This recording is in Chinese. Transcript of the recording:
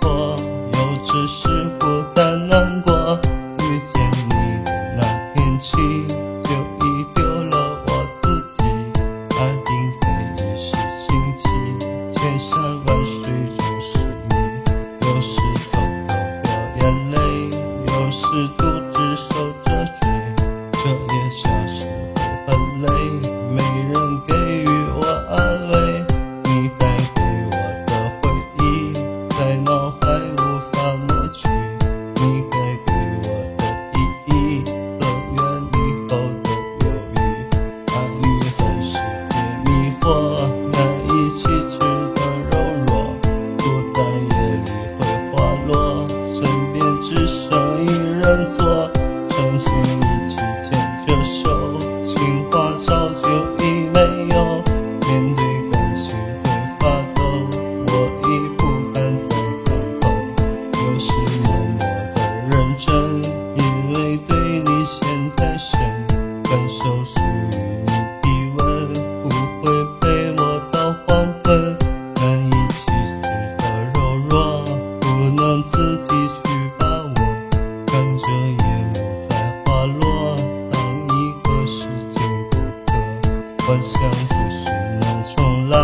错又只是幻想故事能重来